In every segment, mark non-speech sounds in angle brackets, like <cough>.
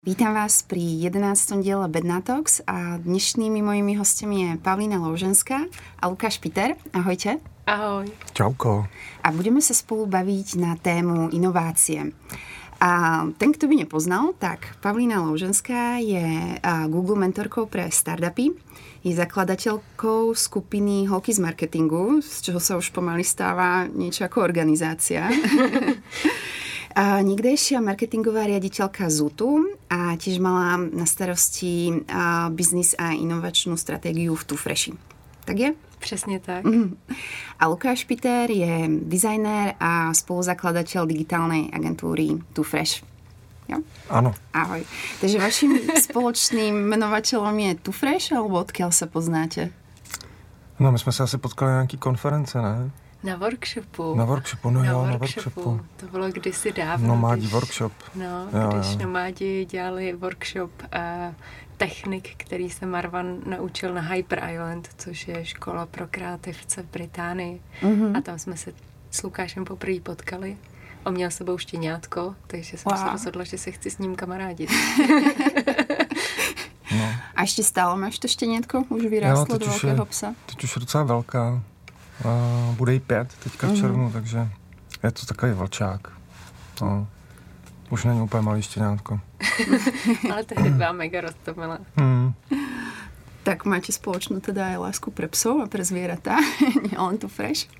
Vítam vás pri 11. diele Bedna Talks a dnešnými mojimi hostiami je Pavlína Louženská a Lukáš Peter. Ahojte. Ahoj. Čauko. A budeme sa spolu baviť na tému inovácie. A ten, kto by nepoznal, tak Pavlína Louženská je Google mentorkou pre startupy. Je zakladateľkou skupiny Holky z marketingu, z čoho sa už pomaly stáva niečo ako organizácia. <laughs> A niekdejšia marketingová riaditeľka ZUTu a tiež mala na starosti biznis a inovačnú stratégiu v Tufreši. Tak je? Přesně tak. A Lukáš Peter je designér a spoluzakladateľ digitálnej agentúry Tufresh. Jo? Ano. Ahoj. Takže vaším <laughs> spoločným menovateľom je Tufresh, alebo odkiaľ sa poznáte? No, my jsme se asi potkali na nějaký konference, ne? Na workshopu. Na workshopu, no na jo, workshopu. na workshopu. To bylo kdysi dávno. Nomádí když, workshop. No, Jo, když jo. nomádi dělali workshop a technik, který se Marvan naučil na Hyper Island, což je škola pro kreativce v Británii. Mhm. A tam jsme se s Lukášem poprvé potkali. On měl s sebou štěňátko, takže jsem Wow. se rozhodla, že se chci s ním kamarádit. <laughs> No. A ešte stále máš to štěnětko? Už vyrástlo teď do velkého je- psa? Teď už je docela velká. A bude jí pět teďka v Mhm. červnu, takže je to takový vlčák. No. Už není úplně malý štěňátko. <laughs> Ale tehdy byla mega roztomilá. Hmm. Tak máte spoločnú teda aj lásku pre psov a pre zvieratá, <laughs> nielen tu fresh.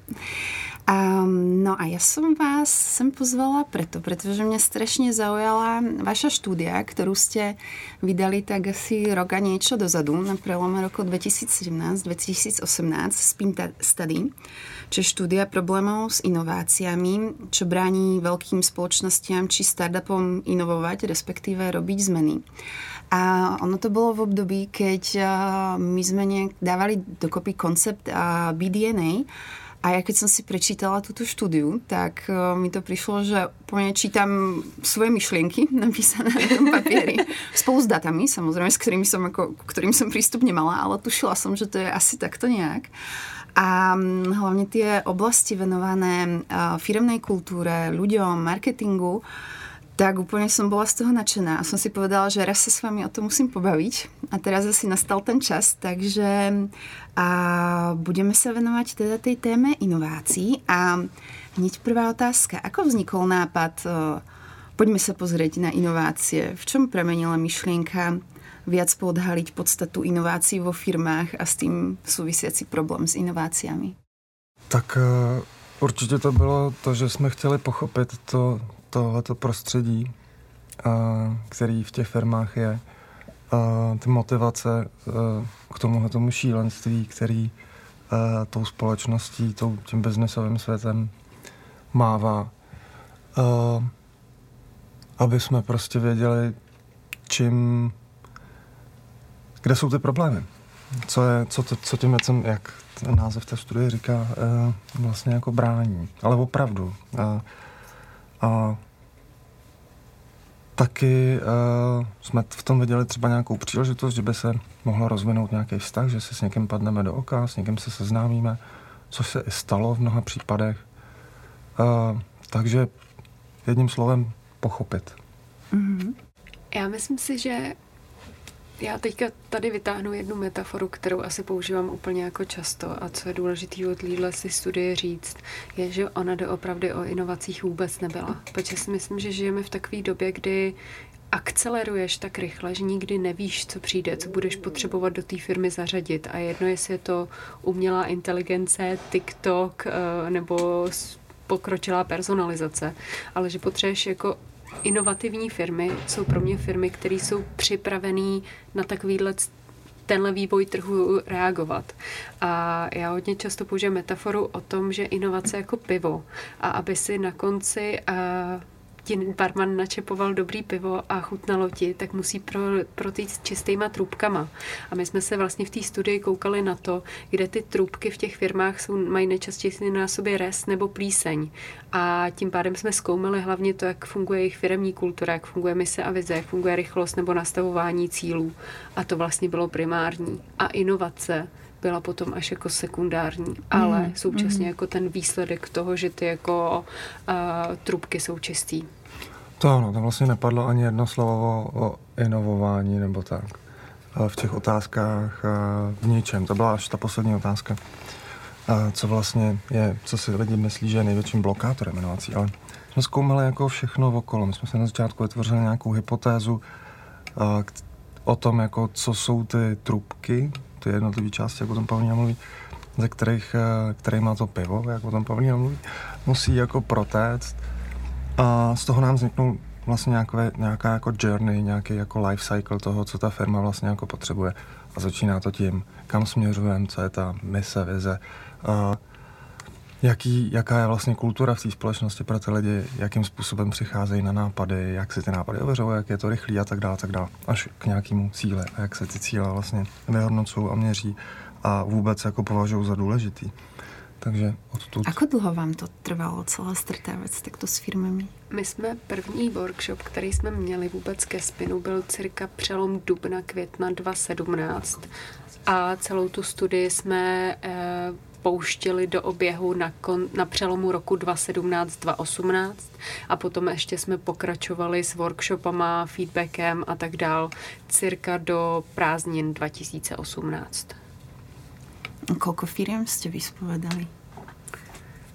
Um, no a ja som vás sem pozvala preto, pretože mňa strašne zaujala vaša štúdia, ktorú ste vydali tak asi rok a niečo dozadu, na prelome roku 2017-2018, Spin Study, je štúdia problémov s inováciami, čo brání veľkým spoločnostiam či startupom inovovať, respektíve robiť zmeny. A ono to bolo v období, keď a, my sme nejak dávali dokopy koncept a, BDNA a ja keď som si prečítala túto štúdiu, tak a, mi to prišlo, že úplne čítam svoje myšlienky <laughs> napísané na tom papieri spolu s datami, samozrejme, s ktorými som, ako, ktorým som prístup nemala, ale tušila som, že to je asi takto nejak. A hlavne tie oblasti venované a, firemnej kultúre, ľuďom, marketingu, tak úplne som bola z toho nadšená a som si povedala, že raz sa s vami o tom musím pobaviť a teraz asi nastal ten čas, takže a budeme sa venovať teda tej téme inovácií a hneď prvá otázka. Ako vznikol nápad e, poďme sa pozrieť na inovácie? V čom premenila myšlienka viac poodhaliť podstatu inovácií vo firmách a s tým súvisiaci problém s inováciami? Tak eh, určitě to bylo to, že jsme chtěli pochopit to, tohleto prostředí, eh, který v těch firmách je. eh, Ty motivace eh, k tomuhle tomu šílenství, který tou společností, tou, tím biznesovým světem mává. Aby jsme prostě věděli, čím, kde jsou ty problémy. Co, je, co, to, co tím věcem, jak ten název té studie říká, vlastně jako brání. Ale opravdu. A, taky uh, jsme v tom viděli třeba nějakou příležitost, že by se mohlo rozvinout nějaký vztah, že si s někým padneme do oka, s někým se seznámíme, což se i stalo v mnoha případech. Uh, takže jedním slovem pochopit. Já myslím si, že já teďka tady vytáhnu jednu metaforu, kterou asi používám úplně jako často a co je důležitý od téhle si studie říct, je, že ona doopravdy o inovacích vůbec nebyla. Protože si myslím, že žijeme v takové době, kdy akceleruješ tak rychle, že nikdy nevíš, co přijde, co budeš potřebovat do té firmy zařadit. A jedno, jestli je to umělá inteligence, TikTok eh, nebo pokročilá personalizace, ale že potřebuješ jako inovativní firmy jsou pro mě firmy, které jsou připravené na takovýhle tenhle vývoj trhu reagovat. A já hodně často používám metaforu o tom, že inovace jako pivo. A aby si na konci a ti barman načepoval dobrý pivo a chutnalo ti, tak musí pro, protýct s čistýma trubkama. A my jsme se vlastně v té studii koukali na to, kde ty trubky v těch firmách jsou, mají nejčastěji na sobě res nebo plíseň. A tím pádem jsme zkoumali hlavně to, jak funguje jejich firemní kultura, jak funguje mise a vize, jak funguje rychlost nebo nastavování cílů. A to vlastně bylo primární. A inovace byla potom až jako sekundární, ale Mhm, současně jako ten výsledek toho, že ty jako uh, trubky jsou čistý. To ano, tam vlastně nepadlo ani jedno slovo o, inovování nebo tak. V těch otázkách v ničem. To byla až ta poslední otázka. Co vlastně je, co si lidi myslí, že je největším blokátorem inovací. Ale jsme zkoumali jako všechno okolo. My jsme se na začátku vytvořili nějakou hypotézu o tom, jako co jsou ty trubky, ty jednotlivé části, jak o tom Pavlína mluví, ze kterých, který má to pivo, jak o tom Pavlína mluví, musí jako protéct a z toho nám vzniknou vlastně nějaké, nějaká jako journey, nějaký jako life cycle toho, co ta firma vlastně jako potřebuje. A začíná to tím, kam směřujeme, co je ta mise, vize, a jaký, jaká je vlastně kultura v té společnosti pro ty lidi, jakým způsobem přicházejí na nápady, jak si ty nápady ověřují, jak je to rychlý a tak dále, tak dále, až k nějakému cíle a jak se ty cíle vlastně vyhodnocují a měří a vůbec jako považují za důležitý. Takže odtud... Ako dlouho vám to trvalo celé strtávat takto s firmami? My jsme první workshop, který jsme měli vůbec ke spinu, byl cirka přelom dubna, května 2017 a celou tu studii jsme eh, pouštili do oběhu na, kon, na přelomu roku 2017-2018 a potom ještě jsme pokračovali s workshopama, feedbackem a tak dál cirka do prázdnin 2018. Kolko firm jste vyspovedali?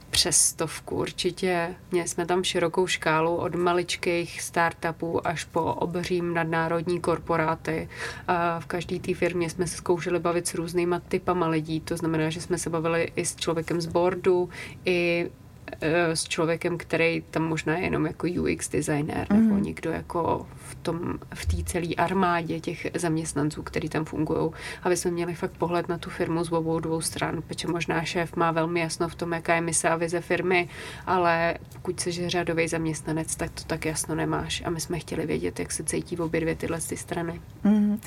Přes stovku určitě. Měli jsme tam širokou škálu od maličkých startupů až po obřím nadnárodní korporáty. A v každé té firmě jsme se zkoušeli bavit s různýma typama lidí. To znamená, že jsme se bavili i s člověkem z boardu, i s člověkem, který tam možná je jenom jako UX designer mm. nebo mhm. někdo jako v tom, v té celé armádě těch zaměstnanců, který tam fungují, aby jsme měli fakt pohled na tu firmu z obou dvou stran, protože možná šéf má velmi jasno v tom, jaká je mise a vize firmy, ale pokud jsi řadový zaměstnanec, tak to tak jasno nemáš a my jsme chtěli vědět, jak se cítí v obě dvě tyhle ty strany. Mm.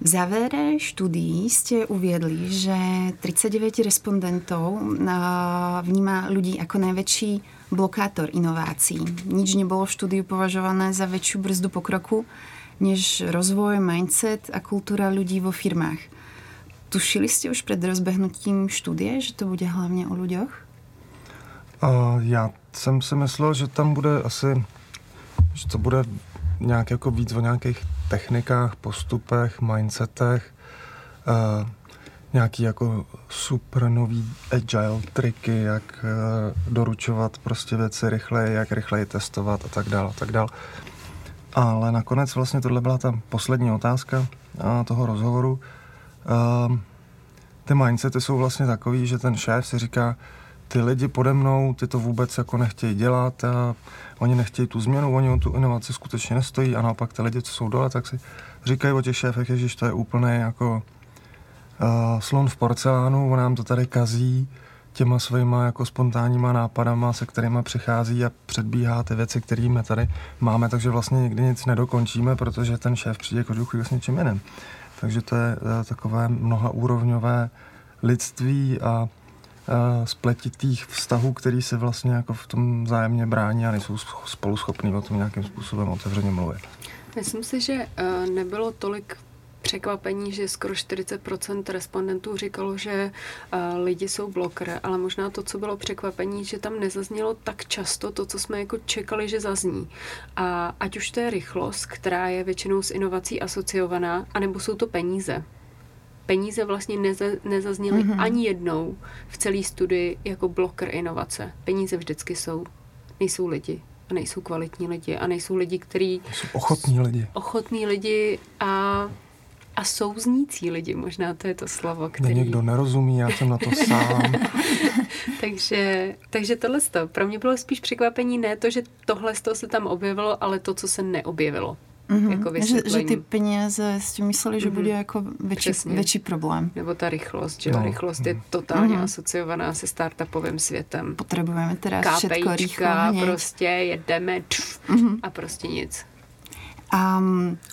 V závere štúdií ste uviedli, že 39 respondentov vníma ľudí ako najväčší blokátor inovácií. Nič nebolo v štúdiu považované za väčšiu brzdu pokroku, než rozvoj, mindset a kultúra ľudí vo firmách. Tušili ste už pred rozbehnutím štúdie, že to bude hlavně o ľuďoch? Uh, já jsem si myslel, že tam bude asi, že to bude nějak jako víc o nějakých technikách, postupech, mindsetech, uh, nějaký jako super nový agile triky, jak uh, doručovat prostě věci rychleji, jak rychleji testovat a tak dále a tak dále. Ale nakonec vlastně tohle byla ta poslední otázka uh, toho rozhovoru. Uh, ty mindsety jsou vlastně takový, že ten šéf si říká, ty lidi pode mnou, ty to vůbec jako nechtějí dělat a oni nechtějí tu změnu, oni o tu inovaci skutečně nestojí a naopak ty lidi, co jsou dole, tak si říkají o těch šéfech, že to je úplně jako uh, slon v porcelánu, on nám to tady kazí těma svýma jako spontánníma nápadama, se kterými přichází a předbíhá ty věci, které my tady máme, takže vlastně nikdy nic nedokončíme, protože ten šéf přijde jako chvíli s něčím jiným. Takže to je uh, takové mnohaúrovňové lidství a spletitých vztahů, který se vlastně jako v tom zájemně brání a nejsou spolu o tom nějakým způsobem otevřeně mluvit. Myslím si, že nebylo tolik překvapení, že skoro 40% respondentů říkalo, že uh, lidi jsou bloker, ale možná to, co bylo překvapení, že tam nezaznělo tak často to, co jsme jako čekali, že zazní. A ať už to je rychlost, která je většinou s inovací asociovaná, anebo jsou to peníze peníze vlastně neza, nezazněly mm-hmm. ani jednou v celé studii jako bloker inovace. Peníze vždycky jsou. Nejsou lidi a nejsou kvalitní lidi a nejsou lidi, kteří... Jsou ochotní lidi. Ochotní lidi a a souznící lidi, možná to je to slovo, který... Mě někdo nerozumí, já jsem na to sám. <laughs> takže, takže tohle to. Pro mě bylo spíš překvapení ne to, že tohle se tam objevilo, ale to, co se neobjevilo. Mm-hmm. Jako že, že ty peníze s tím mysleli, že mm-hmm. bude jako větší, větší problém. Nebo ta rychlost, že no. rychlost je totálně mm-hmm. asociovaná se startupovým světem. Potřebujeme teda všechno rychle prostě jedeme tf, mm-hmm. a prostě nic. A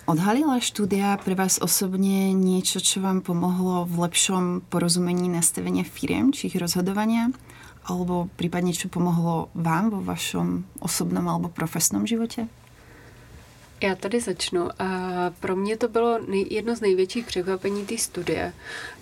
odhalila štúdia pre vás osobně niečo, čo vám pomohlo v lepšom porozumení nastavenia firiem, či ich rozhodovania? Alebo prípadne, čo pomohlo vám vo vašom osobnom alebo profesnom životě? Já tady začnu. A pro mě to bylo nej, jedno z největších překvapení té studie.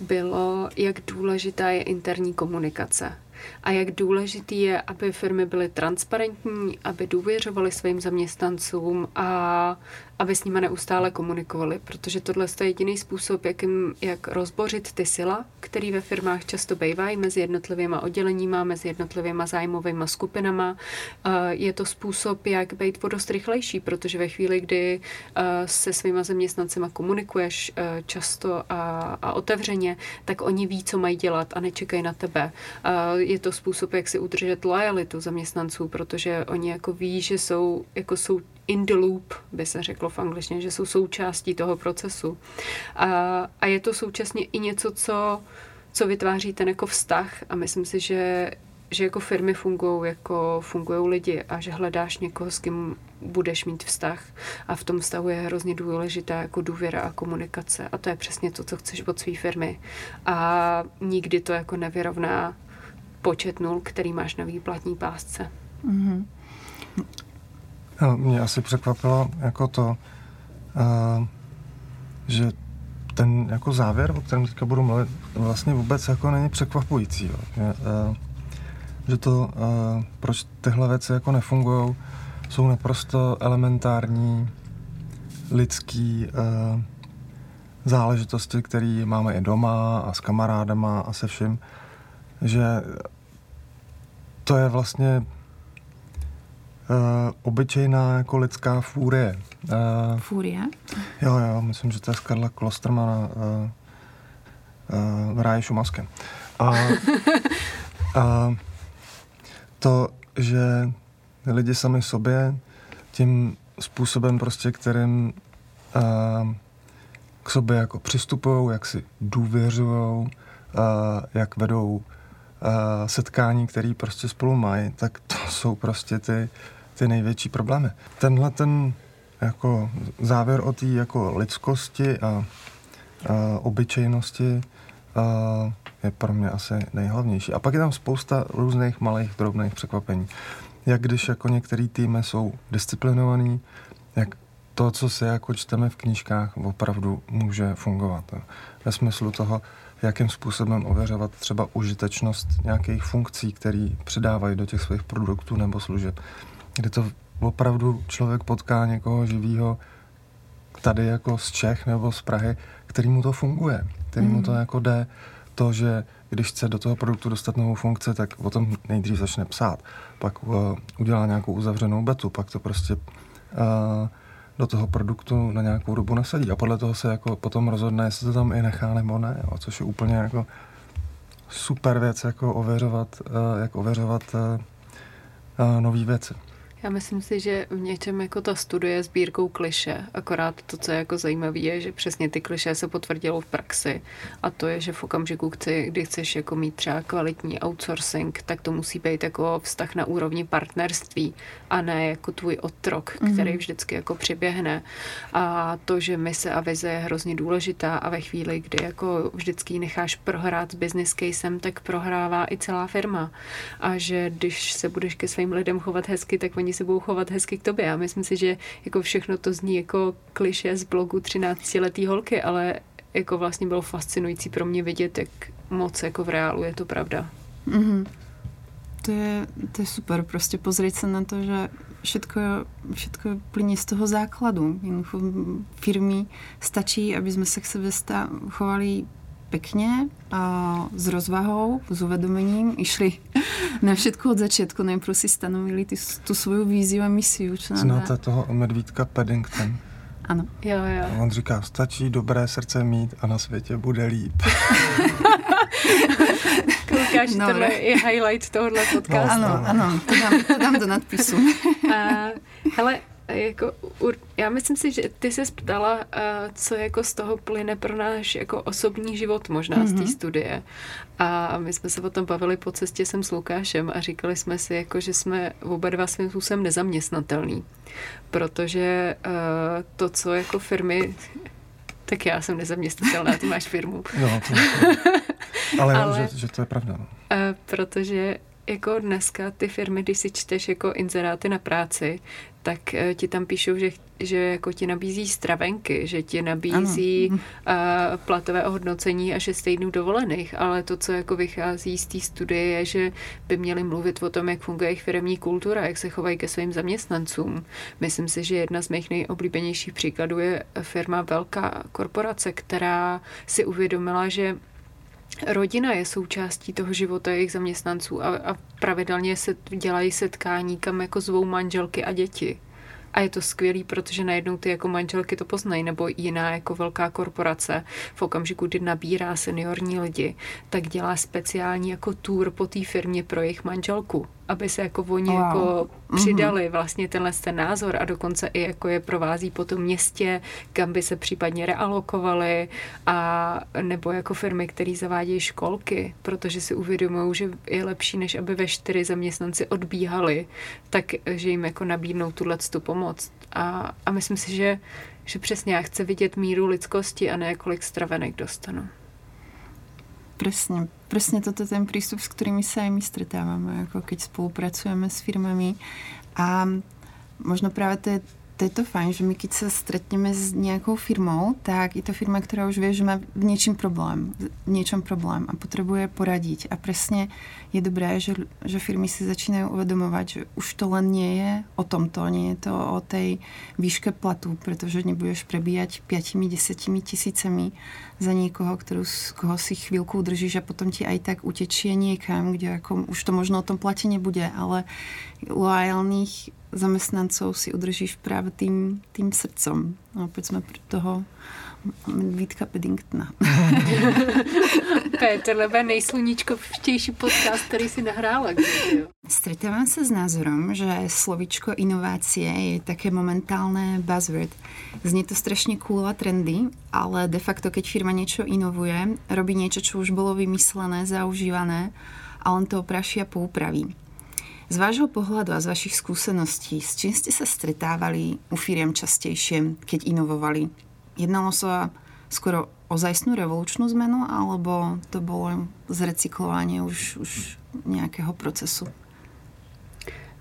Bylo, jak důležitá je interní komunikace. A jak důležitý je, aby firmy byly transparentní, aby důvěřovaly svým zaměstnancům a aby s nimi neustále komunikovali, protože tohle je jediný způsob, jak, jim, jak rozbořit ty sila, které ve firmách často bývají mezi jednotlivými odděleníma, mezi jednotlivými zájmovými skupinama. Je to způsob, jak být podost rychlejší, protože ve chvíli, kdy se svýma zaměstnancema komunikuješ často a, a otevřeně, tak oni ví, co mají dělat a nečekají na tebe. Je to způsob, jak si udržet lojalitu zaměstnanců, protože oni jako ví, že jsou, jako jsou in the loop, by se řeklo v angličtině, že jsou součástí toho procesu. A, a je to současně i něco, co, co vytváří ten jako vztah a myslím si, že že jako firmy fungují, jako fungují lidi a že hledáš někoho, s kým budeš mít vztah. A v tom vztahu je hrozně důležitá jako důvěra a komunikace. A to je přesně to, co chceš od své firmy. A nikdy to jako nevyrovná počet nul, který máš na výplatní pásce. Mm-hmm. No, mě asi překvapilo jako to, uh, že ten jako závěr, o kterém teďka budu mluvit, vlastně vůbec jako není překvapující. Jo. Že, uh, že to, uh, proč tyhle věci jako nefungují, jsou naprosto elementární lidský uh, záležitosti, které máme i doma a s kamarádama a se vším, že to je vlastně uh, obyčejná jako lidská fúrie. Uh, fúrie? Jo, jo, myslím, že to je z Karla Klostermana uh, uh, v ráji šumavském. A, <laughs> a to, že lidi sami sobě tím způsobem prostě, kterým uh, k sobě jako přistupují, jak si důvěřují, uh, jak vedou setkání, které prostě spolu mají, tak to <laughs> jsou prostě ty ty největší problémy. Tenhle ten jako závěr o té jako lidskosti a, a obyčejnosti a, je pro mě asi nejhlavnější. A pak je tam spousta různých malých, drobných překvapení. Jak když jako některé týmy jsou disciplinovaný, jak to, co se jako čteme v knížkách, opravdu může fungovat. Ve smyslu toho, jakým způsobem ověřovat třeba užitečnost nějakých funkcí, které přidávají do těch svých produktů nebo služeb kdy to opravdu člověk potká někoho živýho tady jako z Čech nebo z Prahy, který mu to funguje, který mu to mhm. jako jde, to, že když chce do toho produktu dostat novou funkci, tak o tom nejdřív začne psát, pak uh, udělá nějakou uzavřenou betu, pak to prostě uh, do toho produktu na nějakou dobu nasadí a podle toho se jako potom rozhodne, jestli to tam i nechá nebo ne, jo, což je úplně jako super věc, jako ověřovat, uh, jak ověřovat uh, uh, nové věci. Já myslím si, že v něčem jako ta studie sbírkou kliše, akorát to, co je jako zajímavé, je, že přesně ty kliše se potvrdilo v praxi a to je, že v okamžiku, kdy chceš jako mít třeba kvalitní outsourcing, tak to musí být jako vztah na úrovni partnerství a ne jako tvůj otrok, který mm-hmm. vždycky jako přiběhne. A to, že mise a vize je hrozně důležitá a ve chvíli, kdy jako vždycky necháš prohrát s business casem, tak prohrává i celá firma. A že když se budeš ke svým lidem chovat hezky, tak oni se budou chovat hezky k tobě. Já myslím si, že jako všechno to zní jako kliše z blogu 13-letý holky, ale jako vlastně bylo fascinující pro mě vidět, jak moc jako v reálu je to pravda. Mm-hmm. To je, to je super, prostě pozrieť se na to, že všetko, všetko plyne z toho základu. Firmy stačí, aby jsme se k sebe chovali pekne a s rozvahou, s uvedomením išli na všetko od začiatku. Najprv si stanovili ty, tu svoju víziu a misiu. Čo Znáte toho medvídka Paddington? Ano. Jo, jo. A on říká, stačí dobré srdce mít a na světě bude líp. <laughs> Koukáš, no, tohle je highlight tohohle podcastu. No, ano, ano, to dám, to dám do nadpisu. <laughs> uh, hele, jako, já myslím si, že ty se ptala, co jako z toho plyne pro náš jako osobní život možná mm-hmm. z té mhm. studie. A my jsme se o tom bavili po cestě sem s Lukášem a říkali jsme si, jako, že jsme oba dva svým způsobem nezaměstnatelný. Protože uh, to, co jako firmy tak já jsem nezaměstnatelná, ty máš firmu. <laughs> No, to, ale, <laughs> ale že, že to je pravda. No. Uh, protože jako dneska ty firmy, když si čteš jako inzeráty na práci, tak eh, ti tam píšou, že, že jako ti nabízí stravenky, že ti nabízí ano. uh, platové ohodnocení a šest týdnů dovolených, ale to, co jako vychází z té studie, je, že by měli mluvit o tom, jak funguje jejich firmní kultura, jak se chovají ke svým zaměstnancům. Myslím si, že jedna z mých nejoblíbenějších příkladů je firma velká korporace, která si uvědomila, že rodina je součástí toho života jejich zaměstnanců a, a pravidelně se dělají setkání, kam jako zvou manželky a děti. A je to skvělý, protože najednou ty jako manželky to poznají, nebo jiná jako velká korporace v okamžiku, kdy nabírá seniorní lidi, tak dělá speciální jako tour po té firmě pro jejich manželku aby se jako oni wow. jako mhm. přidali vlastně tenhle ten názor a dokonce i jako je provází po tom městě, kam by se případně realokovali a nebo jako firmy, které zavádějí školky, protože si uvědomují, že je lepší, než aby ve čtyři zaměstnanci odbíhali, tak že jim jako nabídnou tuhle tu pomoc. A, a myslím si, že, že přesně já chci vidět míru lidskosti a ne kolik stravenek dostanu. Presne, presne toto je ten prístup, s ktorými sa aj my stretávame, ako keď spolupracujeme s firmami. A možno práve to je to je to fajn, že my keď sa stretneme s nejakou firmou, tak je to firma, ktorá už vie, že má v niečím problém, v problém a potrebuje poradiť. A presne je dobré, že, že firmy si začínajú uvedomovať, že už to len nie je o tomto, nie je to o tej výške platu, pretože nebudeš prebíjať 5-10 tisícemi za niekoho, ktorú, koho si chvíľku udržíš a potom ti aj tak utečie niekam, kde ako, už to možno o tom plate nebude, ale loajálnych zamestnancov si udržíš právě tým, tým srdcom. A opět jsme toho Medvídka Peddingtona. <laughs> Petr, lebe nejsluníčkovštější podcast, který si nahrála. Stretávám se s názorom, že slovičko inovácie je také momentálné buzzword. Znie to strašně cool a trendy, ale de facto, keď firma niečo inovuje, robí niečo, čo už bolo vymyslené, zaužívané a on to opraší a poupraví. Z vášho pohľadu a z vašich skúseností, s čím ste sa stretávali u firiem častejšie, keď inovovali? Jednalo sa skoro ozajstnú revolučnú zmenu, alebo to bolo zrecyklovanie už, už nejakého procesu?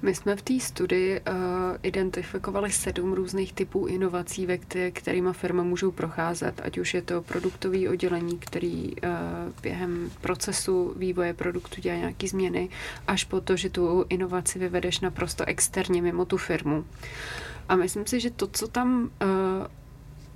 My jsme v té studii uh, identifikovali sedm různých typů inovací, ve kter- kterými firma můžou procházet, ať už je to produktový oddělení, který uh, během procesu vývoje produktu dělá nějaké změny, až po to, že tu inovaci vyvedeš naprosto externě mimo tu firmu. A myslím si, že to, co tam uh,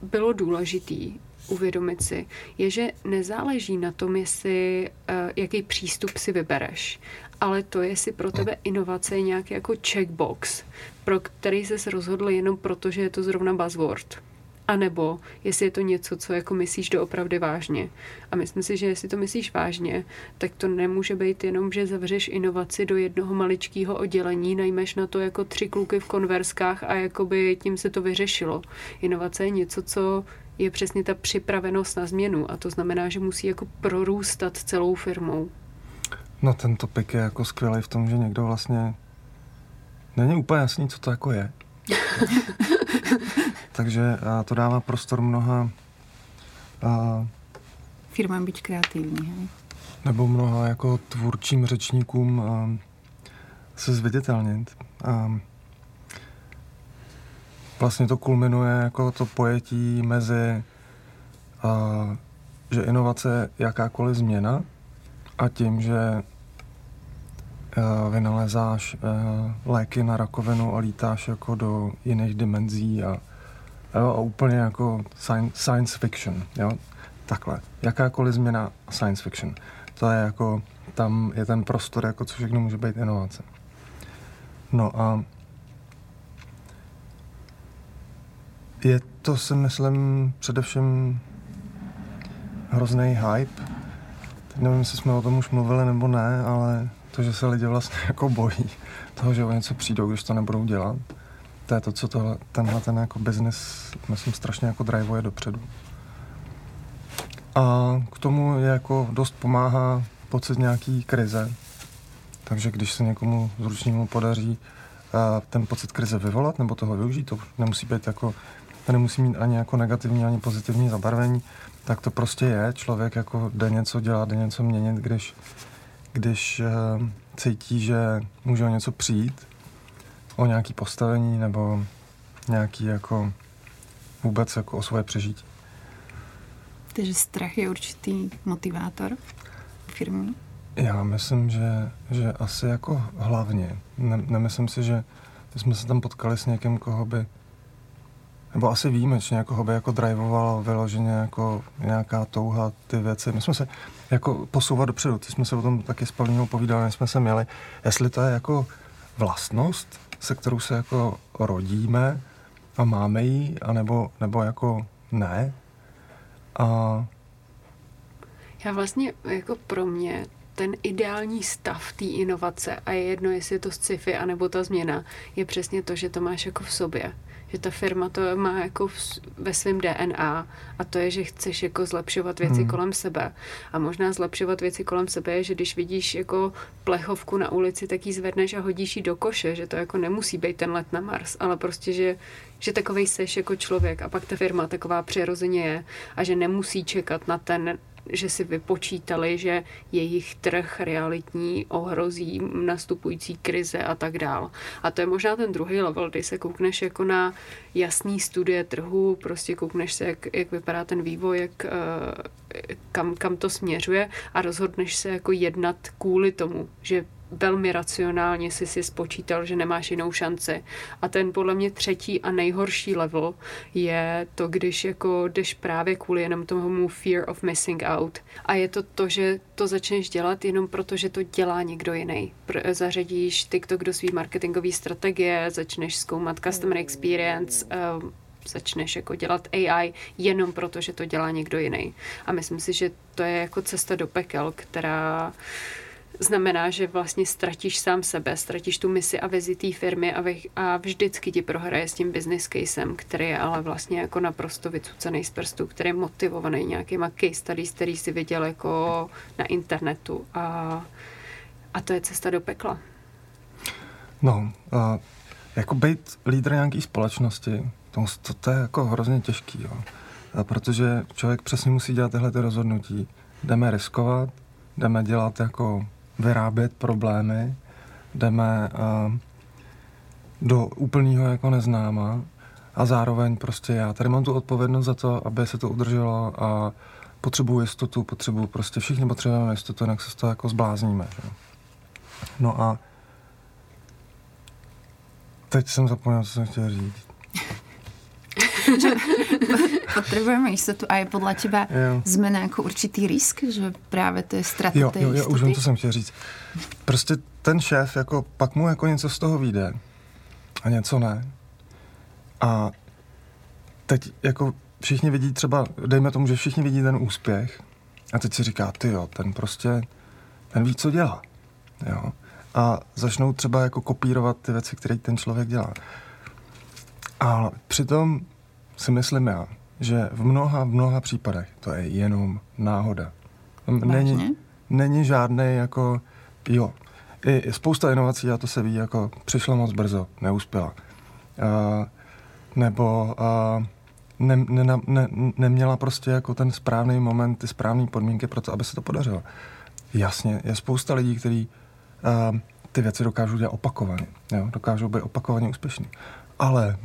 bylo důležitý, uvědomit si, je, že nezáleží na tom, jestli, uh, jaký přístup si vybereš, ale to, jestli pro tebe inovace je nějaký jako checkbox, pro který se rozhodl jenom proto, že je to zrovna buzzword. A nebo jestli je to něco, co jako myslíš doopravdy vážně. A myslím si, že jestli to myslíš vážně, tak to nemůže být jenom, že zavřeš inovaci do jednoho maličkého oddělení, najmeš na to jako tři kluky v konverskách a jakoby tím se to vyřešilo. Inovace je něco, co je přesně ta připravenost na změnu a to znamená, že musí jako prorůstat celou firmou. No ten topik je jako skvělý v tom, že někdo vlastně není úplně jasný, co to jako je. <laughs> Takže a to dává prostor mnoha a, firmám být kreativní. Hej? Nebo mnoha jako tvůrčím řečníkům a, se zviditelnit. A, vlastně to kulminuje jako to pojetí mezi a, že inovace je jakákoliv změna a tím, že vynalezáš uh, léky na rakovinu a lítáš jako do jiných dimenzí a, jo, a úplně jako science, science fiction, jo, takhle. Jakákoliv změna science fiction. To je jako, tam je ten prostor, jako co všechno může být inovace. No a je to si myslím především hrozný hype, Teď nevím, jestli jsme o tom už mluvili nebo ne, ale to, že se lidi vlastně <laughs> jako bojí toho, že o něco přijdou, když to nebudou dělat, to je to, co tohle, tenhle ten jako business, myslím, strašně jako driveuje dopředu. A k tomu je jako dost pomáhá pocit nějaký krize. Takže když se někomu zručnímu podaří ten pocit krize vyvolat nebo toho využít, to nemusí být jako, to nemusí mít ani jako negativní, ani pozitivní zabarvení, tak to prostě je. Člověk jako jde něco dělat, jde něco měnit, když, když uh, cítí, že může o něco přijít, o nějaký postavení nebo nějaký jako vůbec jako o svoje přežití. Takže strach je určitý motivátor firmy? Já myslím, že, že asi jako hlavně. Ne, nemyslím si, že jsme se tam potkali s někým, koho by nebo asi výjimečně, jako ho by jako drivoval vyloženě jako nějaká touha ty věci. My jsme se jako posouvat dopředu, ty jsme se o tom taky s Pavlínou povídali, než jsme se měli, jestli to je jako vlastnost, se kterou se jako rodíme a máme ji, anebo, nebo jako ne. A já vlastně jako pro mě ten ideální stav té inovace a je jedno, jestli je to sci-fi anebo ta změna, je přesně to, že to máš jako v sobě že ta firma to má jako v, ve svém DNA a to je, že chceš jako zlepšovat věci hmm. kolem sebe. A možná zlepšovat věci kolem sebe je, že když vidíš jako plechovku na ulici, tak ji zvedneš a hodíš ji do koše, že to jako nemusí být ten let na Mars, ale prostě, že, že takovej seš jako člověk a pak ta firma taková přirozeně je a že nemusí čekat na ten že si vypočítali, že jejich trh realitní ohrozí nastupující krize a tak dál. A to je možná ten druhý level, kdy se koukneš jako na jasný studie trhu, prostě koukneš se, jak, jak vypadá ten vývoj, jak, eh, kam, kam to směřuje a rozhodneš se jako jednat kvůli tomu, že velmi racionálně si si spočítal, že nemáš jinou šanci. A ten podle mě třetí a nejhorší level je to, když jako jdeš právě kvůli jenom tomu fear of missing out. A je to to, že to začneš dělat jenom proto, že to dělá někdo jiný. Zařadíš TikTok do svý marketingové strategie, začneš zkoumat customer experience, um, začneš jako dělat AI jenom proto, že to dělá někdo jiný. A myslím si, že to je jako cesta do pekel, která uh, znamená, že vlastně ztratíš sám sebe, ztratíš tu misi a vizi té firmy a, vy, a vždycky ti prohraje s tím business casem, který je ale vlastně jako naprosto vycucený z prstů, který je motivovaný nějakýma case studies, který si viděl jako na internetu a, a to je cesta do pekla. No, a jako být lídr nějaké společnosti, to, to, to je jako hrozně těžký, jo. A protože člověk přesně musí dělat tyhle ty rozhodnutí. Jdeme riskovat, jdeme dělat jako vyrábět problémy, jdeme uh, do úplného jako neznáma a zároveň prostě já tady mám tu odpovědnost za to, aby se to udrželo a potřebuji jistotu, potřebuji prostě všichni potřebujeme jistotu, jinak se z toho jako zblázníme. Že? No a teď jsem zapomněl, co jsem chtěl říct. <laughs> potrebujeme istotu a je podle teba jo. zmena jako určitý risk, že právě to je ztrata jo, jo, jo, už vím, co jsem chtěl říct. Prostě ten šéf, jako, pak mu jako něco z toho vyjde a něco ne. A teď jako všichni vidí třeba, dejme tomu, že všichni vidí ten úspěch a teď si říká, ty jo, ten prostě, ten ví, co dělá. Jo. A začnou třeba jako kopírovat ty věci, které ten člověk dělá. A přitom si myslím já, že v mnoha, v mnoha případech to je jenom náhoda. Není, není žádný jako, jo, i spousta inovací, a to se ví, jako přišla moc brzo, neuspěla. Uh, nebo uh, ne, ne, ne, neměla prostě jako ten správný moment, ty správné podmínky pro to, aby se to podařilo. Jasně, je spousta lidí, kteří uh, ty věci dokážou dělat opakovaně. Jo? Dokážou být opakovaně úspěšní. Ale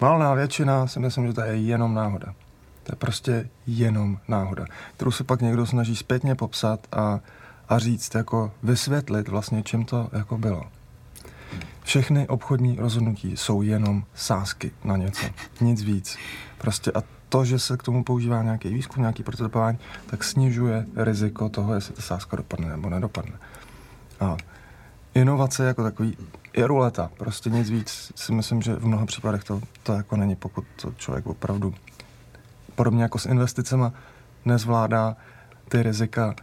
valná většina si myslím, že to je jenom náhoda. To je prostě jenom náhoda, kterou se pak někdo snaží zpětně popsat a, a říct, jako vysvětlit vlastně, čím to jako bylo. Všechny obchodní rozhodnutí jsou jenom sázky na něco, nic víc. Prostě a to, že se k tomu používá nějaký výzkum, nějaký prototypování, tak snižuje riziko toho, jestli ta sázka dopadne nebo nedopadne. A inovace jako takový je ruleta, prostě nic víc si myslím, že v mnoha případech to, to jako není, pokud to člověk opravdu podobně jako s investicema nezvládá ty rizika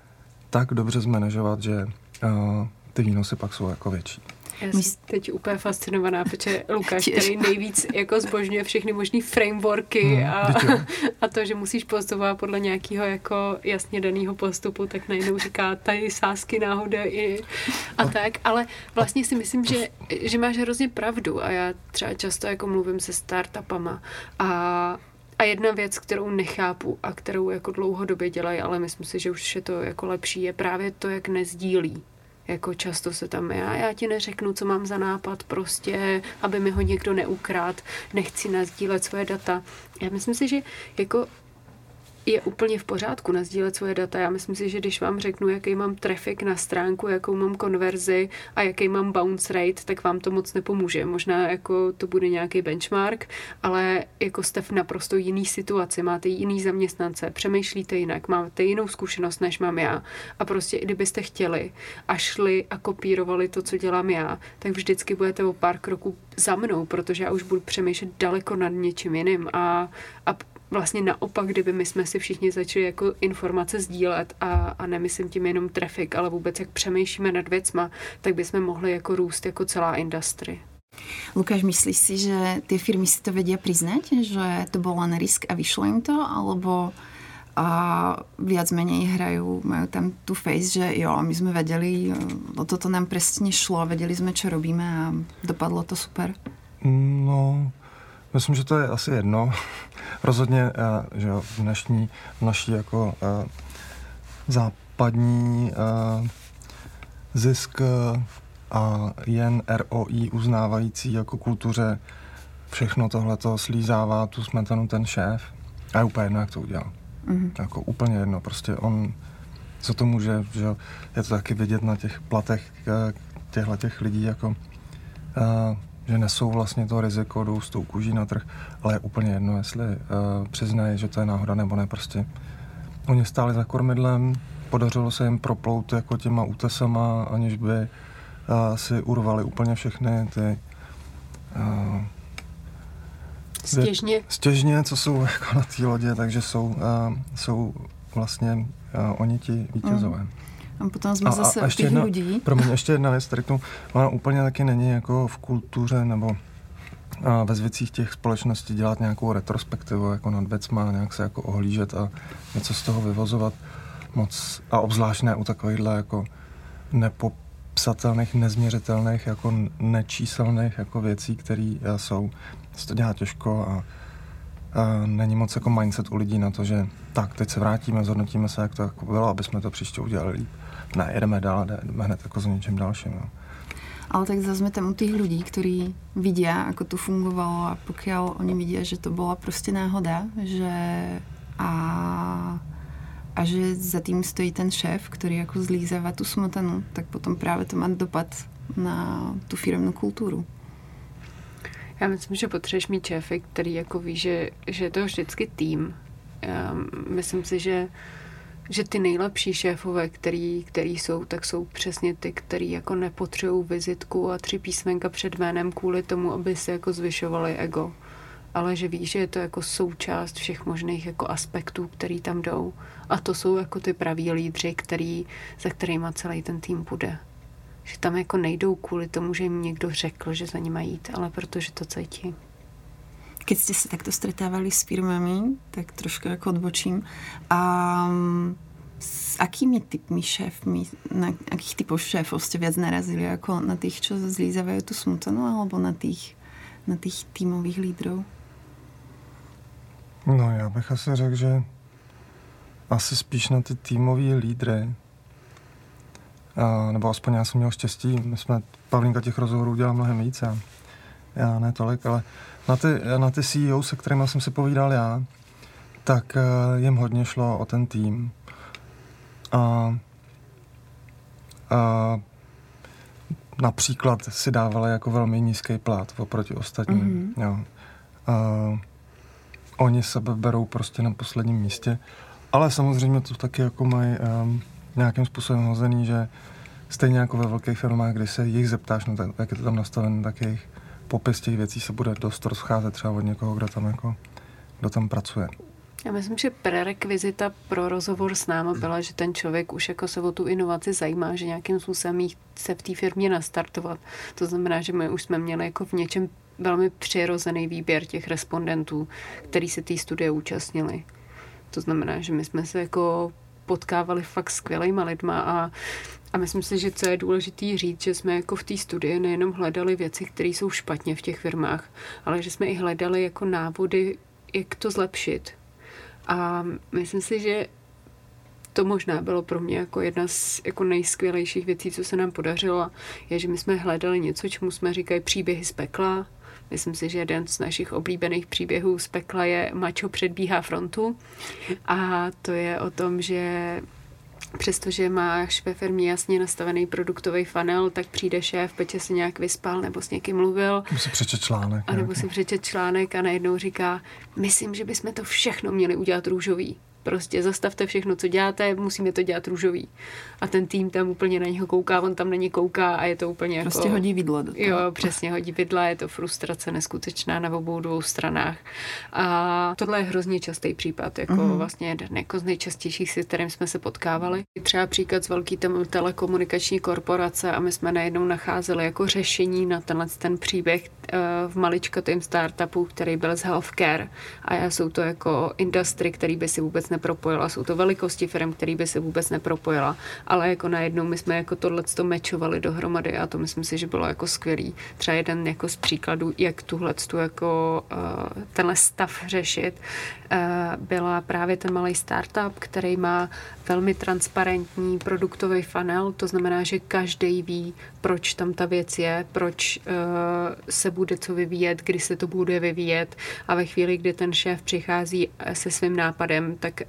tak dobře zmanéžovat, že uh, ty výnosy pak jsou jako větší. Já jsem teď úplně fascinovaná, protože Lukáš, který nejvíc jako zbožňuje všechny možné frameworky hmm, a, a to, že musíš postupovat podle nějakého jako jasně daného postupu, tak najednou říká tady sásky náhoda i a tak, ale vlastně si myslím, že, že máš hrozně pravdu a já třeba často jako mluvím se startupama a a jedna věc, kterou nechápu a kterou jako dlouhodobě dělají, ale myslím si, že už je to jako lepší, je právě to, jak nezdílí Jako často se tam, já, já ti neřeknu, co mám za nápad, prostě, aby mi ho někdo neukrát, nechci nazdílet svoje data. Já myslím si, že jako je úplně v pořádku nazdílet svoje data. Já myslím si, že když vám řeknu, jaký mám trafik na stránku, jakou mám konverzi a jaký mám bounce rate, tak vám to moc nepomůže. Možná jako to bude nějaký benchmark, ale jako jste v naprosto jiný situaci, máte jiný zaměstnance, přemýšlíte jinak, máte jinou zkušenost, než mám já. A prostě i kdybyste chtěli a šli a kopírovali to, co dělám já, tak vždycky budete o pár kroků za mnou, protože já už budu přemýšlet daleko nad něčím jiným a, a vlastně naopak, kdyby my jsme si všichni začali jako informace sdílet a, a nemyslím tím jenom trafik, ale vůbec jak přemýšlíme nad věcma, tak bychom mohli jako růst jako celá industry. Lukáš, myslíš si, že ty firmy si to vedia priznať, že to bol len risk a vyšlo im to, alebo a viac menej hrajú, majú tam tu face, že jo, my sme vedeli, o toto nám presne šlo, vedeli sme, čo robíme a dopadlo to super. No, myslím, že to je asi jedno. <laughs> rozhodně, eh, že v dnešní, v naší jako eh, západní eh, zisk a jen ROI uznávající jako kultuře všechno tohle to slízává tu smetanu ten šéf a je úplně jedno, jak to udělal. Mm-hmm. Jako úplně jedno, prostě on, co to může, že je to taky vidět na těch platech těchto těch lidí, jako že nesou vlastně to riziko, jdou s tou kůží na trh, ale je úplně jedno, jestli uh, přiznají, že to je náhoda nebo ne. Prostě oni stáli za kormidlem, podařilo se jim proplout jako těma útesama, aniž by uh, si urvali úplně všechny ty uh, stěžně. stěžně, co jsou <laughs> jako na té lodě, takže jsou, uh, jsou vlastně uh, oni ti vítězové. Mm. A potom jsme a, zase a, ještě jedna, lidí. Pro mě ještě jedna věc, tady k tomu, ona úplně taky není jako v kultuře nebo a ve zvicích těch společností dělat nějakou retrospektivu jako nad věcma, nějak se jako ohlížet a něco z toho vyvozovat moc, a obzvlášť ne u takovýchhle jako nepopsatelných, nezměřitelných, jako nečíselných jako věcí, které jsou. Se to dělá těžko a, a není moc jako mindset u lidí na to, že tak, teď se vrátíme, zhodnotíme se, jak to jako bylo, aby jsme to příště udělali líp ne, jedeme dál, jdeme hned jako s něčím dalším. No. Ale tak zase jsme tam u těch lidí, kteří vidí, jak to fungovalo a pokud oni vidí, že to byla prostě náhoda, že a, a že za tím stojí ten šéf, který jako zlízává tu smotanu, tak potom právě to má dopad na tu firmnou kulturu. Já myslím, že potřebuješ mít šéfy, který jako ví, že, že je to vždycky tým. Já myslím si, že že ty nejlepší šéfové, který, který jsou, tak jsou přesně ty, který jako nepotřebují vizitku a tři písmenka před jménem kvůli tomu, aby se jako zvyšovali ego. Ale že ví, že je to jako součást všech možných jako aspektů, který tam jdou. A to jsou jako ty praví lídři, který, za kterými celý ten tým bude. Že tam jako nejdou kvůli tomu, že jim někdo řekl, že za ním mají jít, ale protože to cítí. Keď ste sa takto stretávali s firmami, tak trošku jako odbočím. A s akými typmi šéfmi, na akých typov šéfov ste viac narazili? Jako na tých, čo zlízavajú tu smutanu, alebo na tých, na tých týmových lídrov? No, já bych asi řekl, že asi spíš na ty týmové lídry. A, nebo aspoň já jsem měl štěstí, my jsme, Pavlínka těch rozhovorů dělal mnohem víc, já, já ne tolik, ale na ty, na ty CEO, se kterými jsem si povídal já, tak uh, jim hodně šlo o ten tým. A, a například si dávali jako velmi nízký plát oproti ostatním. Mm-hmm. Jo. A, oni sebe berou prostě na posledním místě, ale samozřejmě to taky jako mají um, nějakým způsobem hozený, že stejně jako ve velkých firmách, kdy se jich zeptáš, no tak, jak je to tam nastavené, tak jejich popis těch věcí se bude dost rozcházet třeba od někoho, kdo tam, jako, kdo tam pracuje. Já myslím, že prerekvizita pro rozhovor s náma byla, že ten člověk už jako se o tu inovaci zajímá, že nějakým způsobem se v té firmě nastartovat. To znamená, že my už jsme měli jako v něčem velmi přirozený výběr těch respondentů, který se té studie účastnili. To znamená, že my jsme se jako potkávali fakt skvělýma lidma a a myslím si, že co je důležité říct, že jsme jako v té studii nejenom hledali věci, které jsou špatně v těch firmách, ale že jsme i hledali jako návody, jak to zlepšit. A myslím si, že to možná bylo pro mě jako jedna z jako nejskvělejších věcí, co se nám podařilo, je, že my jsme hledali něco, čemu jsme říkali příběhy z pekla. Myslím si, že jeden z našich oblíbených příběhů z pekla je Mačo předbíhá frontu. A to je o tom, že Přestože máš ve firmě jasně nastavený produktový funnel, tak přijde šéf, peče si nějak vyspal nebo s někým mluvil. Nebo si přečet článek. A nebo si přečet článek a najednou říká, myslím, že bychom to všechno měli udělat růžový. Prostě zastavte všechno, co děláte, musíme to dělat růžový. A ten tým tam úplně na něho kouká, on tam na ně kouká a je to úplně prostě jako... hodí vidla do toho. Jo, přesně hodí vidla, je to frustrace neskutečná na obou dvou stranách. A tohle je hrozně častý případ, jako mm-hmm. vlastně jeden jako z nejčastějších, s kterým jsme se potkávali. Třeba příklad z velký telekomunikační korporace a my jsme najednou nacházeli jako řešení na tenhle ten příběh eh, v maličkatém startupu, který byl z healthcare a jsou to jako industry, který by si vůbec nepropojila. Jsou to velikosti firm, který by se vůbec nepropojila. Ale jako najednou my jsme jako tohle to mečovali dohromady a to myslím si, že bylo jako skvělý. Třeba jeden jako z příkladů, jak tuhle jako uh, tenhle stav řešit, byla právě ten malý startup, který má velmi transparentní produktový funnel, to znamená, že každý ví, proč tam ta věc je, proč uh, se bude co vyvíjet, kdy se to bude vyvíjet a ve chvíli, kdy ten šéf přichází se svým nápadem, tak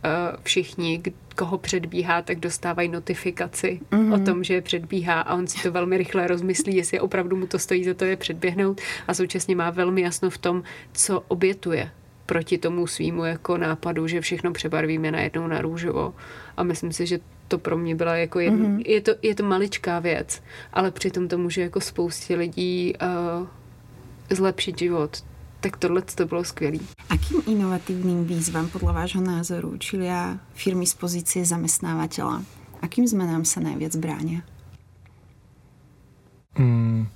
všichni, koho předbíhá, tak dostávají notifikaci mm-hmm. o mhm. tom, že je předbíhá a on si to velmi rychle rozmyslí, jestli opravdu mu to stojí za to je předběhnout a současně má velmi jasno v tom, co obětuje proti tomu svýmu jako nápadu, že všechno přebarvíme najednou na růžovo. A myslím si, že to pro mě byla jako jedno, mm-hmm. je, to, je to maličká věc, ale přitom to může jako spoustě lidí uh, zlepšit život tak tohle to bylo skvělé. Akým inovatívnym výzvam podle vášho názoru čelia firmy z pozície zamestnávateľa? Akým zmenám se nejvíc brání? Mm,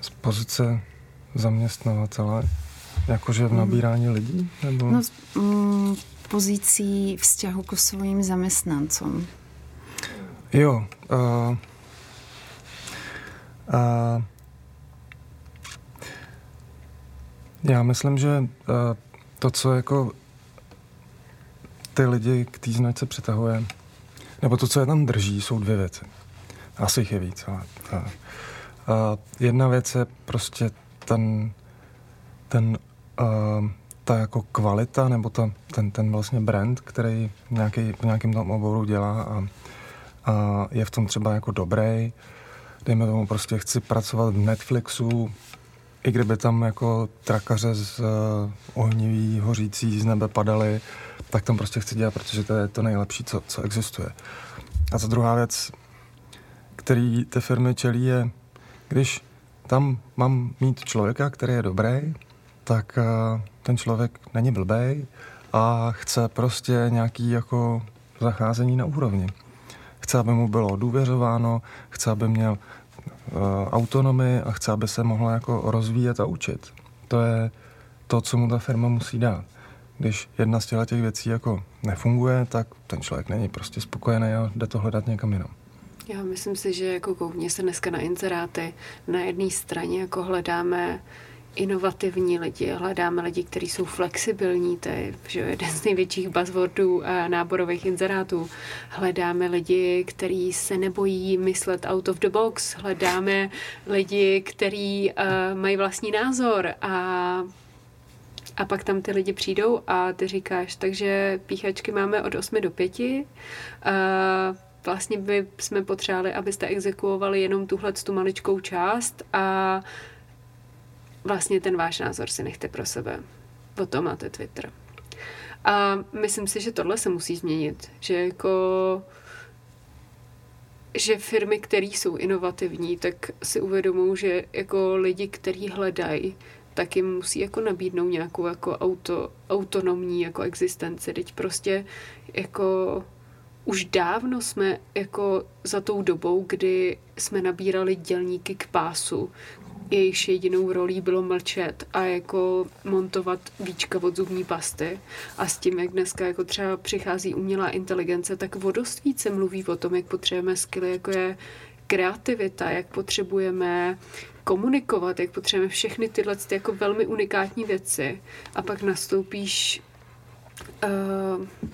z pozice zaměstnavatele, jakože v nabírání mm. lidí? Nebo? No, z mm, pozicí vzťahu k svým zaměstnancům. Jo. Uh, uh, Já myslím, že eh, to, co jako ty lidi k té značce přitahuje, nebo to, co je tam drží, jsou dvě věci. Asi jich je víc, ale a, a jedna věc je prostě ten, ten a, ta jako kvalita, nebo ta, ten, ten vlastně brand, který nějaký, v nějakém tom oboru dělá a, a je v tom třeba jako dobrý. Dejme tomu prostě chci pracovat v Netflixu, i kdyby tam jako trakaře z uh, ohnivý, hořící z nebe padaly, tak tam prostě chci dělat, protože to je to nejlepší, co, co existuje. A ta druhá věc, který ty firmy čelí, je, když tam mám mít člověka, který je dobrý, tak uh, ten člověk není blbej a chce prostě nějaký jako zacházení na úrovni. Chce, aby mu bylo důvěřováno, chce, aby měl Eh, autonomii a chce, aby se mohla jako rozvíjet a učit. To je to, co mu ta firma musí dát. Když jedna z těch věcí jako nefunguje, tak ten člověk není prostě spokojený a jde to hledat někam jinam. Já myslím si, že jako koukně se dneska na inzeráty. Na jedné straně jako hledáme inovativní lidi, hledáme lidi, kteří jsou flexibilní, to je že jeden z největších buzzwordů a náborových inzerátů. Hledáme lidi, kteří se nebojí myslet out of the box, hledáme lidi, kteří uh, mají vlastní názor a a pak tam ty lidi přijdou a ty říkáš, takže píchačky máme od 8 do 5. Uh, vlastně by jsme potřebovali, abyste exekuovali jenom tuhle tu maličkou část a vlastně ten váš názor si nechte pro sebe. O máte Twitter. A myslím si, že tohle se musí změnit. Že jako že firmy, které jsou inovativní, tak si uvědomují, že jako lidi, kteří hledají, tak jim musí jako nabídnout nějakou jako auto, autonomní jako existenci. Teď prostě jako už dávno jsme jako za tou dobou, kdy jsme nabírali dělníky k pásu, jejichž jedinou rolí bylo mlčet a jako montovat víčka od zubní pasty. A s tím, jak dneska jako třeba přichází umělá inteligence, tak o dost více mluví o tom, jak potřebujeme skily, jako je kreativita, jak potřebujeme komunikovat, jak potřebujeme všechny tyhle jako velmi unikátní věci. A pak nastoupíš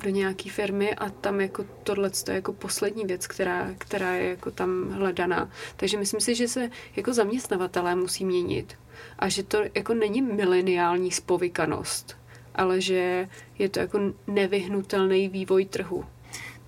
do nějaké firmy a tam jako tohle je jako poslední věc, která, která je jako tam hledaná. Takže myslím si, že se jako zaměstnavatelé musí měnit a že to jako není mileniální spovykanost, ale že je to jako nevyhnutelný vývoj trhu.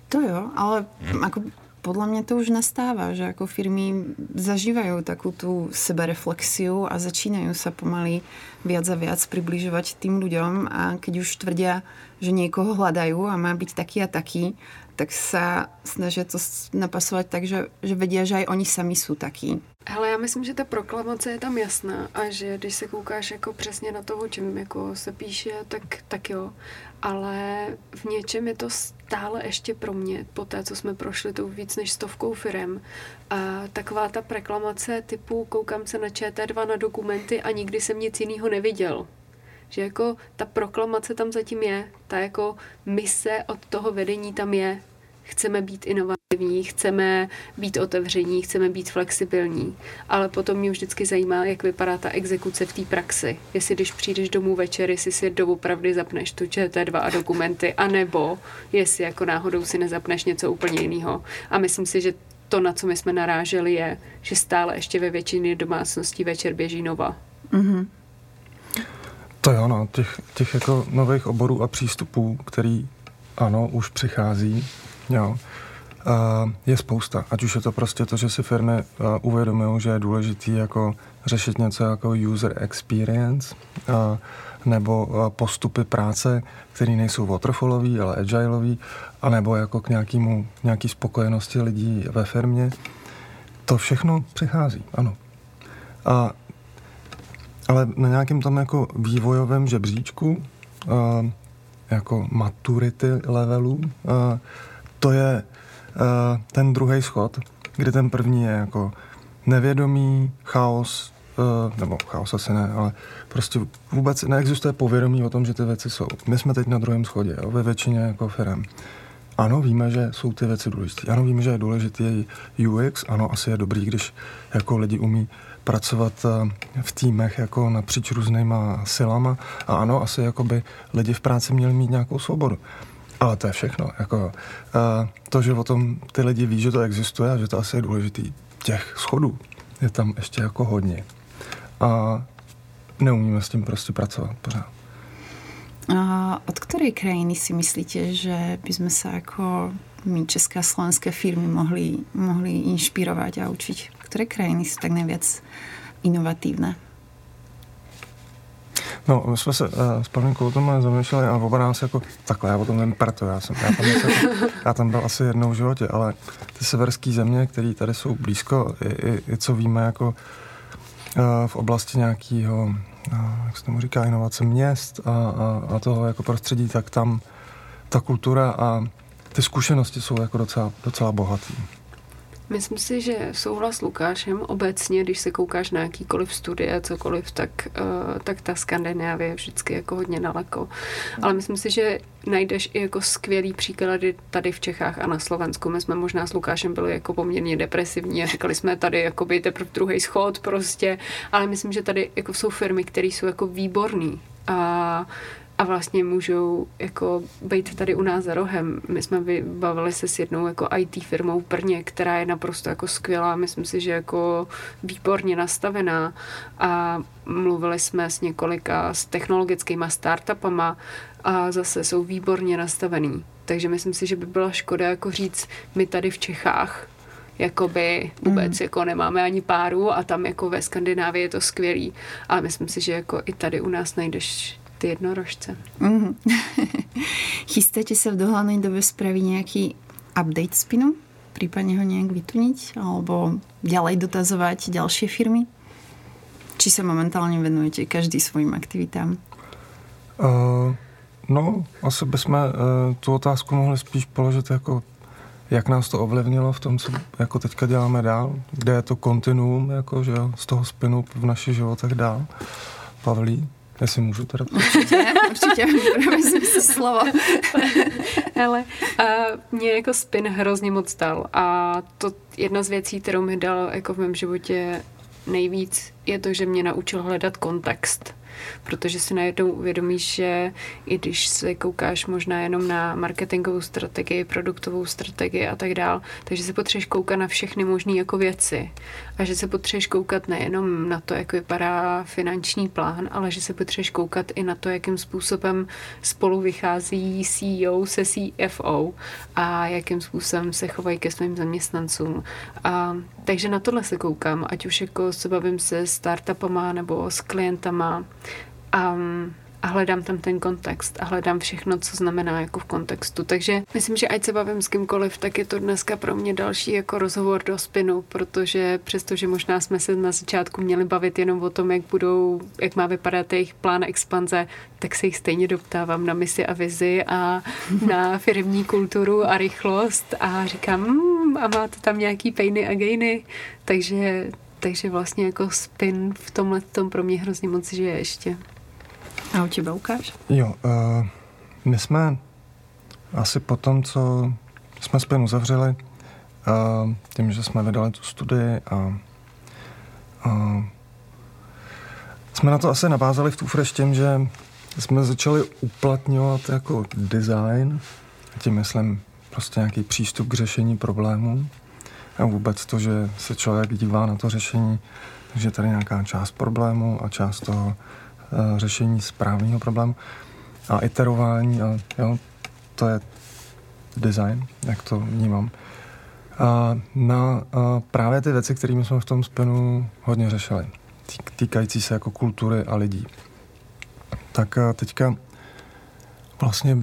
To jo, ale jako podľa mňa to už nastáva, že ako firmy zažívajú takú tú sebereflexiu a začínajú sa pomaly viac a viac približovať tým ľuďom a keď už tvrdia, že niekoho hľadajú a má byť taký a taký, tak sa snažia to napasovať tak, že, že vedia, že aj oni sami sú takí. Hele, já myslím, že ta proklamace je tam jasná a že když se koukáš jako přesně na to, o čem jako se píše, tak, tak jo. Ale v něčem je to stále ještě pro mě, po té, co jsme prošli tou víc než stovkou firem, a taková ta proklamace typu koukám se na ČT2 na dokumenty a nikdy jsem nic jiného neviděl. Že jako ta proklamace tam zatím je, ta jako mise od toho vedení tam je. Chceme být inovativní, chceme být otevření, chceme být flexibilní, ale potom mě vždycky zajímá, jak vypadá ta exekuce v té praxi. Jestli když přijdeš domů večer, jestli si doopravdy zapneš tu ČT2 a dokumenty, anebo jestli jako náhodou si nezapneš něco úplně jiného. A myslím si, že to, na co my jsme naráželi, je, že stále ještě ve většině domácností večer běží nova. Mm-hmm. To jo, no, těch, těch jako nových oborů a přístupů, který ano, už přichází, jo, je spousta. Ať už je to prostě to, že si firmy uvědomují, že je důležitý jako řešit něco jako user experience, nebo postupy práce, které nejsou waterfallový, ale agileový, anebo jako k nějakému, nějaký spokojenosti lidí ve firmě. To všechno přichází, ano. A ale na nějakém tam jako vývojovém žebříčku, uh, jako maturity levelu, uh, to je uh, ten druhý schod, kdy ten první je jako nevědomý, chaos, uh, nebo chaos asi ne, ale prostě vůbec neexistuje povědomí o tom, že ty věci jsou. My jsme teď na druhém schodě, jo, ve většině jako firm. Ano, víme, že jsou ty věci důležité. Ano, víme, že je důležitý UX. Ano, asi je dobrý, když jako lidi umí pracovat eh, v týmech jako napříč různýma silama a ano, asi jako by lidi v práci měli mít nějakou svobodu. Ale to je všechno. Jako, eh, to, že o tom ty lidi ví, že to existuje a že to asi je důležitý, těch schodů je tam ještě jako hodně. A neumíme s tím prostě pracovat pořád. A od ktorej krajiny si myslíte, že by sme sa ako my české a slovenské firmy mohli, mohli inšpirovať a učiť? Ktoré krajiny jsou tak nejvíc inovatívne? No, my jsme se uh, s Pavlínkou o tom zamýšleli a oba nás jako takhle, já o tom nevím proto, já, jsem, já, tam, jako, já tam byl asi jednou v životě, ale ty severské země, které tady jsou blízko, i, i, i co víme jako uh, v oblasti nějakého, uh, jak se tomu říká, inovace měst a, a, a toho jako prostředí, tak tam ta kultura a ty zkušenosti jsou jako docela, docela bohatý. Myslím si, že souhlas s Lukášem obecně, když se koukáš na jakýkoliv studie, cokoliv, tak, uh, tak ta Skandinávie je vždycky jako hodně daleko. Ale myslím si, že najdeš i jako skvělý příklady tady v Čechách a na Slovensku. My jsme možná s Lukášem byli jako poměrně depresivní a říkali jsme tady jako by teprve druhý schod prostě, ale myslím, že tady jako jsou firmy, které jsou jako výborný a a vlastně můžou jako být tady u nás za rohem. My jsme vybavili se s jednou jako IT firmou Prně, která je naprosto jako skvělá, myslím si, že jako výborně nastavená a mluvili jsme s několika s technologickými startupama a zase jsou výborně nastavený. Takže myslím si, že by byla škoda jako říct, my tady v Čechách jakoby vůbec mm. jako nemáme ani páru a tam jako ve Skandinávii je to skvělý. Ale myslím si, že jako i tady u nás najdeš ty jednorožce. Mm. <laughs> Chystáte se v dohledné době spravit nějaký update spinu? Případně ho nějak vytuniť? Alebo ďalej dotazovat další firmy? Či se momentálně venujete každý svým aktivitám? Uh, no, asi bychom uh, tu otázku mohli spíš položit jako jak nás to ovlivnilo v tom, co jako teďka děláme dál, kde je to kontinuum jako, že z toho spinu v našich životech dál. Pavlí? Jestli můžu teda. <laughs> Určitě, určitě, vezmi si slovo. <laughs> Ale a mě jako spin hrozně moc dal a to jedna z věcí, kterou mi dal jako v mém životě nejvíc, je to, že mě naučil hledat kontext. Protože si najednou uvědomíš, že i když se koukáš možná jenom na marketingovou strategii, produktovou strategii a tak dál, takže se potřebuješ koukat na všechny možné jako věci a že se potřebuješ koukat nejenom na to, jak vypadá finanční plán, ale že se potřebuješ koukat i na to, jakým způsobem spolu vychází CEO se CFO a jakým způsobem se chovají ke svým zaměstnancům. A, takže na tohle se koukám, ať už jako se bavím se startupama nebo s klientama. Um, a hledám tam ten kontext a hledám všechno, co znamená jako v kontextu. Takže myslím, že ať se bavím s kýmkoliv, tak je to dneska pro mě další jako rozhovor do spinu, protože přestože možná jsme se na začátku měli bavit jenom o tom, jak budou, jak má vypadat jejich plán expanze, tak se jich stejně doptávám na misi a vizi a na firmní kulturu a rychlost a říkám, mmm, a máte tam nějaký pejny a gejny, takže takže vlastně jako spin v tomhle tom pro mě hrozně moc žije ještě. A u tebe ukáž? Jo, uh, my jsme asi po tom, co jsme spin uzavřeli, uh, tím, že jsme vydali tu studii a uh, jsme na to asi navázali v Tufresh tím, že jsme začali uplatňovat jako design, tím myslím prostě nějaký přístup k řešení problémů a vůbec to, že se člověk dívá na to řešení, že tady nějaká část problému a část toho řešení správného problému a iterování a jo, to je design, jak to vnímám. A na a právě ty věci, kterými jsme v tom spinu hodně řešili, týkající se jako kultury a lidí. Tak a teďka vlastně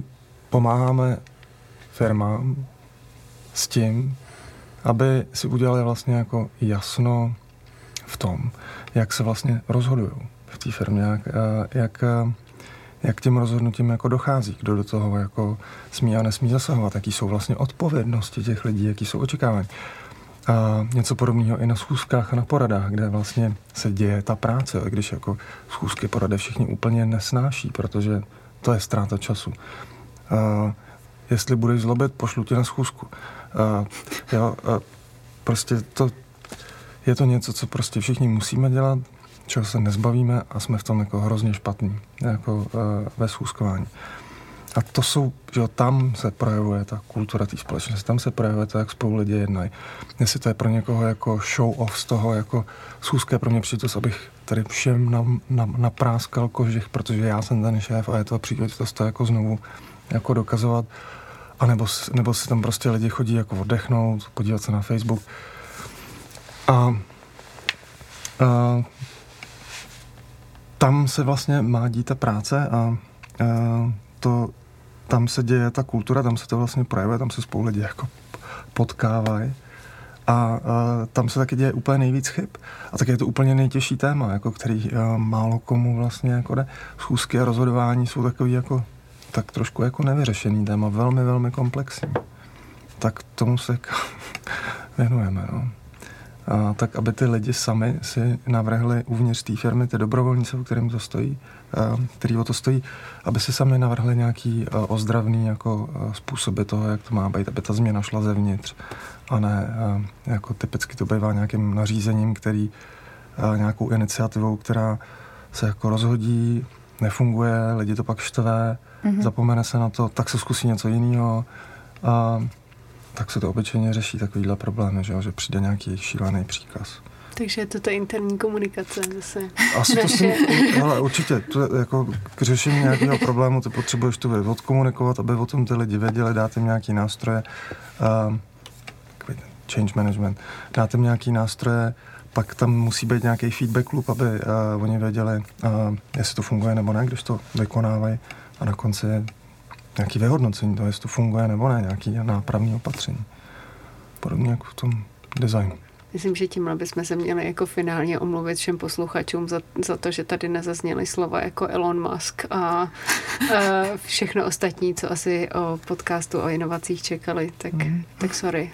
pomáháme firmám s tím, aby si udělali vlastně jako jasno v tom, jak se vlastně rozhodují v té firmě, jak, jak, jak těm rozhodnutím jako dochází, kdo do toho jako smí a nesmí zasahovat, jaký jsou vlastně odpovědnosti těch lidí, jaký jsou očekávání. A něco podobného i na schůzkách a na poradách, kde vlastně se děje ta práce, když jako schůzky porady všichni úplně nesnáší, protože to je ztráta času. A jestli budeš zlobit, pošlu tě na schůzku. A, jo, a prostě to, je to něco, co prostě všichni musíme dělat, čeho se nezbavíme a jsme v tom jako hrozně špatní, jako uh, ve schůzkování. A to jsou, že tam se projevuje ta kultura té společnosti, tam se projevuje to, jak spolu lidi jednají. Jestli to je pro někoho jako show off z toho, jako schůzka pro mě příležitost, abych tady všem na, na, napráskal kožich, protože já jsem ten šéf a je to příležitost to jako znovu jako dokazovat. A nebo, nebo si tam prostě lidi chodí jako oddechnout, podívat se na Facebook. A, a tam se vlastně má dít ta práce a, a to, tam se děje ta kultura, tam se to vlastně projevuje, tam se spolu lidi jako potkávají. A, a tam se taky děje úplně nejvíc chyb. A tak je to úplně nejtěžší téma, jako který a, málo komu vlastně jako jde. Schůzky a rozhodování jsou takový jako tak trošku jako nevyřešený téma, velmi, velmi komplexní. Tak tomu se <laughs> věnujeme. No. A tak, aby ty lidi sami si navrhli uvnitř té firmy, ty dobrovolníci, o kterým to stojí, a, který o to stojí, aby si sami navrhli nějaký a, ozdravný jako a, způsoby toho, jak to má být, aby ta změna šla zevnitř a ne a, jako typicky to bývá nějakým nařízením, který a, nějakou iniciativou, která se jako rozhodí, nefunguje, lidi to pak štve, mm-hmm. zapomene se na to, tak se zkusí něco jiného a tak se to obyčejně řeší takovýhle problémy, že, že přijde nějaký šílený příkaz. Takže je to ta interní komunikace zase. Asi to si, hele, <laughs> určitě, to je jako k řešení nějakého problému ty potřebuješ to odkomunikovat, aby o tom ty lidi věděli, dát jim nějaký nástroje, uh, change management, dát jim nějaký nástroje, pak tam musí být nějaký feedback loop, aby uh, oni věděli, uh, jestli to funguje nebo ne, když to vykonávají a na konci nějaký vyhodnocení toho, jestli to funguje nebo ne, nějaký nápravní opatření. Podobně jako v tom designu. Myslím, že tímhle bychom se měli jako finálně omluvit všem posluchačům za, za to, že tady nezazněly slova jako Elon Musk a, a všechno ostatní, co asi o podcastu o inovacích čekali, tak, mm. tak sorry.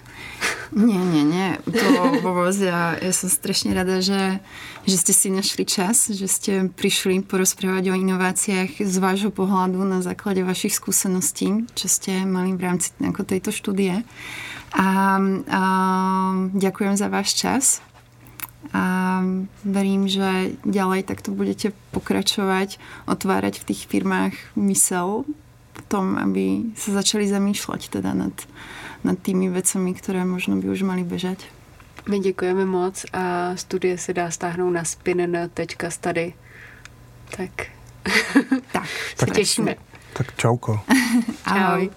Nie, nie, nie. To vôbec, ja, ja som strašne rada, že, že ste si našli čas, že ste prišli porozprávať o inováciách z vášho pohľadu na základe vašich skúseností, čo ste mali v rámci ako tejto štúdie. A, a ďakujem za váš čas. a verím, že ďalej takto budete pokračovať, otvárať v tých firmách mysel v tom, aby sa začali zamýšľať teda nad, nad tými vecami, které možno by už mali bežať. My děkujeme moc a studie se dá stáhnout na spin.study. Tak, tak <laughs> se těšíme. Tak čauko. <laughs> Ahoj.